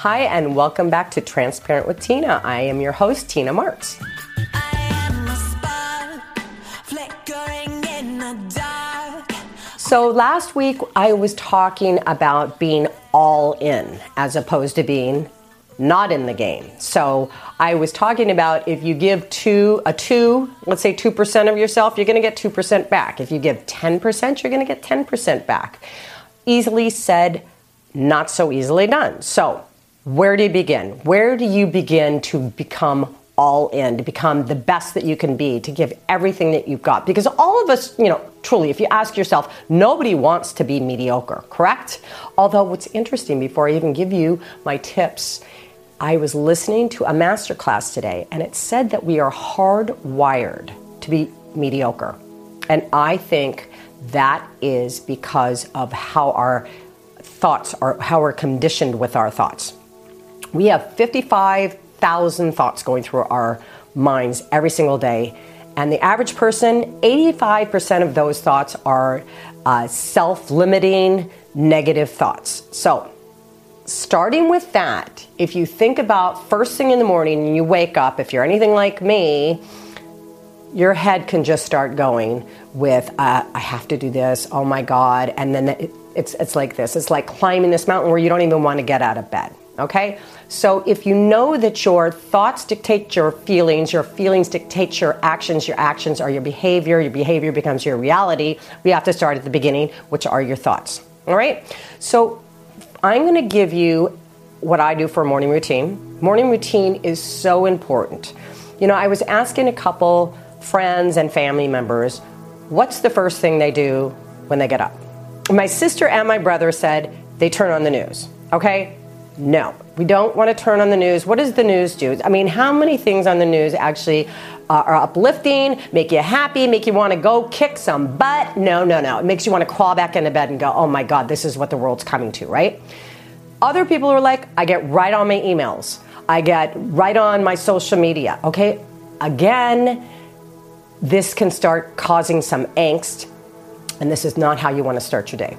Hi, and welcome back to Transparent with Tina. I am your host, Tina Marks. So, last week I was talking about being all in as opposed to being not in the game. So, I was talking about if you give two, a two, let's say 2% of yourself, you're going to get 2% back. If you give 10%, you're going to get 10% back. Easily said, not so easily done. So, where do you begin? Where do you begin to become all in, to become the best that you can be, to give everything that you've got? Because all of us, you know, truly, if you ask yourself, nobody wants to be mediocre, correct? Although, what's interesting, before I even give you my tips, I was listening to a master class today, and it said that we are hardwired to be mediocre. And I think that is because of how our thoughts are, how we're conditioned with our thoughts. We have 55,000 thoughts going through our minds every single day. And the average person, 85% of those thoughts are uh, self limiting negative thoughts. So, starting with that, if you think about first thing in the morning and you wake up, if you're anything like me, your head can just start going with, uh, I have to do this, oh my God. And then it, it's, it's like this it's like climbing this mountain where you don't even want to get out of bed. Okay? So if you know that your thoughts dictate your feelings, your feelings dictate your actions, your actions are your behavior, your behavior becomes your reality, we have to start at the beginning, which are your thoughts. All right? So I'm going to give you what I do for a morning routine. Morning routine is so important. You know, I was asking a couple friends and family members, what's the first thing they do when they get up? My sister and my brother said they turn on the news. Okay? No, we don't want to turn on the news. What does the news do? I mean, how many things on the news actually uh, are uplifting, make you happy, make you want to go kick some butt? No, no, no. It makes you want to crawl back into bed and go, oh my God, this is what the world's coming to, right? Other people are like, I get right on my emails, I get right on my social media, okay? Again, this can start causing some angst, and this is not how you want to start your day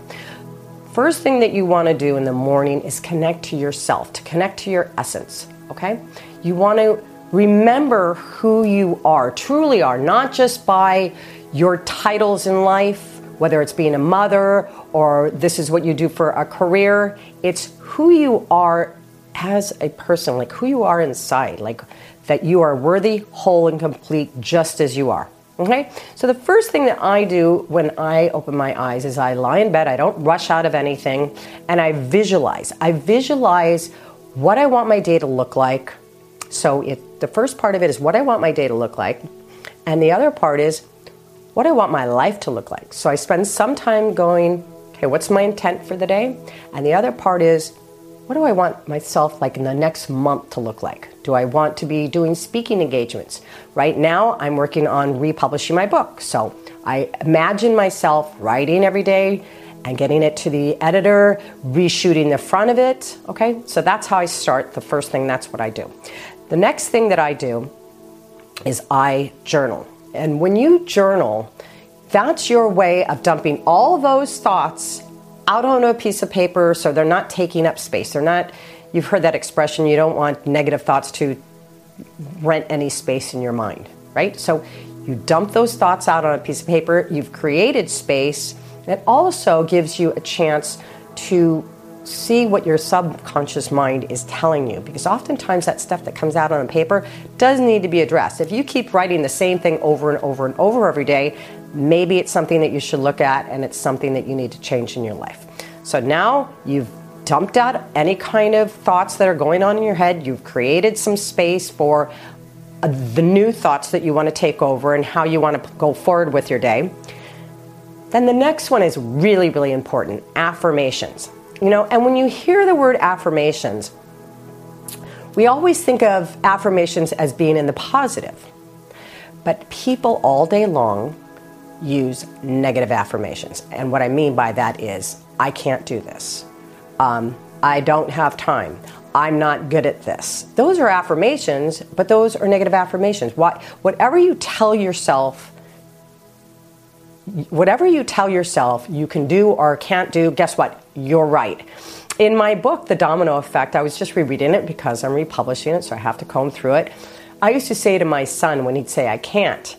first thing that you want to do in the morning is connect to yourself, to connect to your essence, okay? You want to remember who you are, truly are, not just by your titles in life, whether it's being a mother or this is what you do for a career. It's who you are as a person, like who you are inside, like that you are worthy, whole, and complete just as you are. Okay? So the first thing that I do when I open my eyes is I lie in bed, I don't rush out of anything, and I visualize. I visualize what I want my day to look like. So it, the first part of it is what I want my day to look like, and the other part is what I want my life to look like. So I spend some time going, okay, what's my intent for the day? And the other part is what do I want myself like in the next month to look like? Do I want to be doing speaking engagements? Right now, I'm working on republishing my book. So I imagine myself writing every day and getting it to the editor, reshooting the front of it. Okay, so that's how I start. The first thing, that's what I do. The next thing that I do is I journal. And when you journal, that's your way of dumping all those thoughts out on a piece of paper so they're not taking up space. They're not, you've heard that expression, you don't want negative thoughts to rent any space in your mind, right? So you dump those thoughts out on a piece of paper, you've created space. It also gives you a chance to see what your subconscious mind is telling you because oftentimes that stuff that comes out on a paper does need to be addressed. If you keep writing the same thing over and over and over every day, maybe it's something that you should look at and it's something that you need to change in your life. So now you've dumped out any kind of thoughts that are going on in your head, you've created some space for uh, the new thoughts that you want to take over and how you want to go forward with your day. Then the next one is really, really important affirmations. You know, and when you hear the word affirmations, we always think of affirmations as being in the positive. But people all day long use negative affirmations. And what I mean by that is, I can't do this. Um, I don't have time. I'm not good at this. Those are affirmations, but those are negative affirmations. What, whatever you tell yourself, whatever you tell yourself you can do or can't do, guess what? You're right. in my book, The Domino Effect, I was just rereading it because I'm republishing it, so I have to comb through it. I used to say to my son when he'd say, I can't,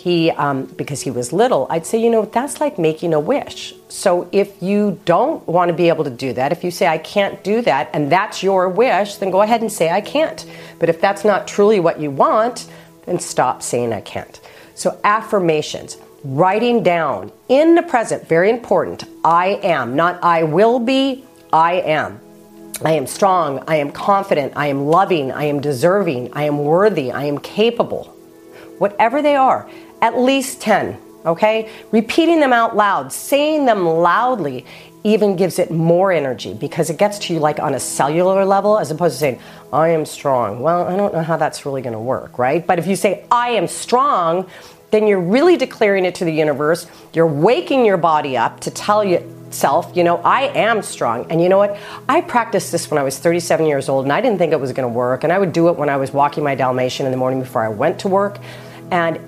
he, um, because he was little, I'd say, you know, that's like making a wish. So if you don't want to be able to do that, if you say, I can't do that, and that's your wish, then go ahead and say, I can't. But if that's not truly what you want, then stop saying, I can't. So affirmations writing down in the present, very important. I am, not I will be, I am. I am strong, I am confident, I am loving, I am deserving, I am worthy, I am capable. Whatever they are, at least 10, okay? Repeating them out loud, saying them loudly even gives it more energy because it gets to you like on a cellular level as opposed to saying, I am strong. Well, I don't know how that's really going to work, right? But if you say, I am strong, then you're really declaring it to the universe. You're waking your body up to tell yourself, you know, I am strong. And you know what? I practiced this when I was 37 years old and I didn't think it was going to work. And I would do it when I was walking my Dalmatian in the morning before I went to work. And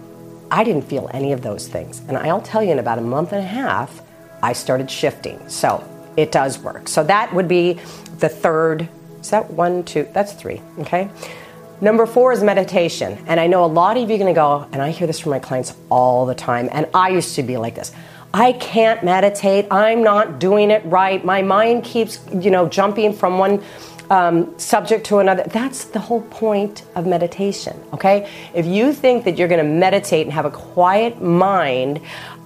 I didn't feel any of those things. And I'll tell you, in about a month and a half, I started shifting. So it does work. So that would be the third. Is that one, two? That's three. Okay. Number four is meditation. And I know a lot of you are going to go, and I hear this from my clients all the time, and I used to be like this. I can't meditate. I'm not doing it right. My mind keeps, you know, jumping from one um, subject to another. That's the whole point of meditation, okay? If you think that you're going to meditate and have a quiet mind,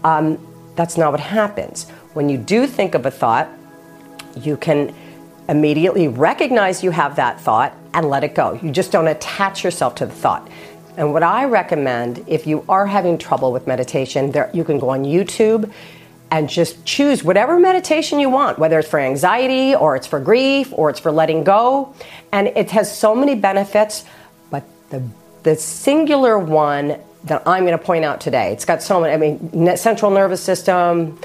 um, that's not what happens. When you do think of a thought, you can immediately recognize you have that thought and let it go. You just don't attach yourself to the thought. And what I recommend, if you are having trouble with meditation, there, you can go on YouTube and just choose whatever meditation you want, whether it's for anxiety or it's for grief or it's for letting go. And it has so many benefits, but the, the singular one that I'm going to point out today, it's got so many, I mean, central nervous system,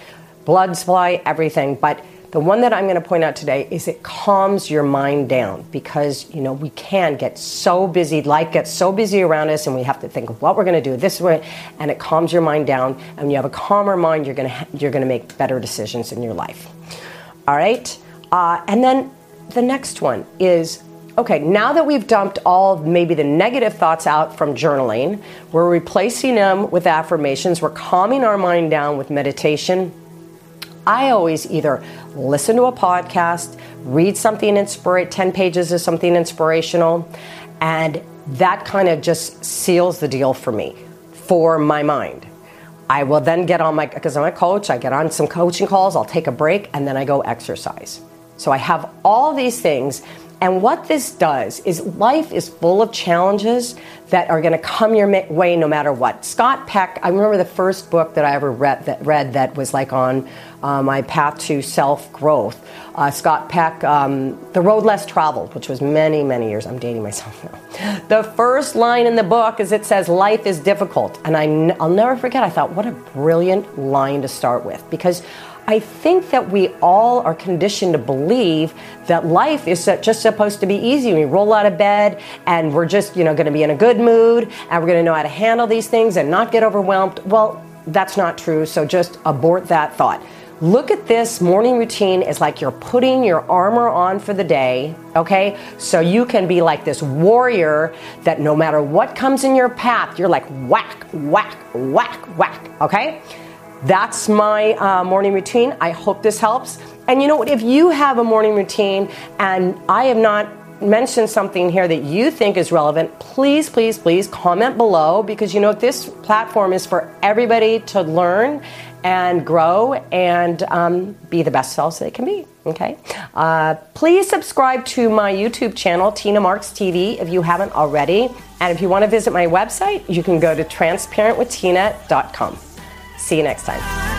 blood supply, everything, but the one that I'm going to point out today is it calms your mind down because, you know, we can get so busy, life gets so busy around us, and we have to think of what we're going to do this way, and it calms your mind down. And when you have a calmer mind, you're going to, you're going to make better decisions in your life. All right? Uh, and then the next one is okay, now that we've dumped all maybe the negative thoughts out from journaling, we're replacing them with affirmations, we're calming our mind down with meditation I always either listen to a podcast, read something inspire 10 pages of something inspirational, and that kind of just seals the deal for me, for my mind. I will then get on my, because I'm a coach, I get on some coaching calls, I'll take a break, and then I go exercise. So I have all these things and what this does is life is full of challenges that are going to come your way no matter what. Scott Peck, I remember the first book that I ever read that, read that was like on uh, my path to self growth. Uh, Scott Peck, um, The Road Less Traveled, which was many, many years. I'm dating myself now. The first line in the book is it says, Life is difficult. And I n- I'll never forget, I thought, what a brilliant line to start with because I think that we all are conditioned to believe that life is just supposed to be easy. We roll out of bed and we're just, you know, going to be in a good mood and we're going to know how to handle these things and not get overwhelmed. Well, that's not true. So just abort that thought. Look at this morning routine as like you're putting your armor on for the day, okay? So you can be like this warrior that no matter what comes in your path, you're like whack, whack, whack, whack, okay? That's my uh, morning routine. I hope this helps. And you know what? If you have a morning routine and I have not mentioned something here that you think is relevant, please, please, please comment below because you know this platform is for everybody to learn and grow and um, be the best selves they can be. Okay. Uh, please subscribe to my YouTube channel, Tina Marks TV, if you haven't already. And if you want to visit my website, you can go to transparentwithtina.com. See you next time.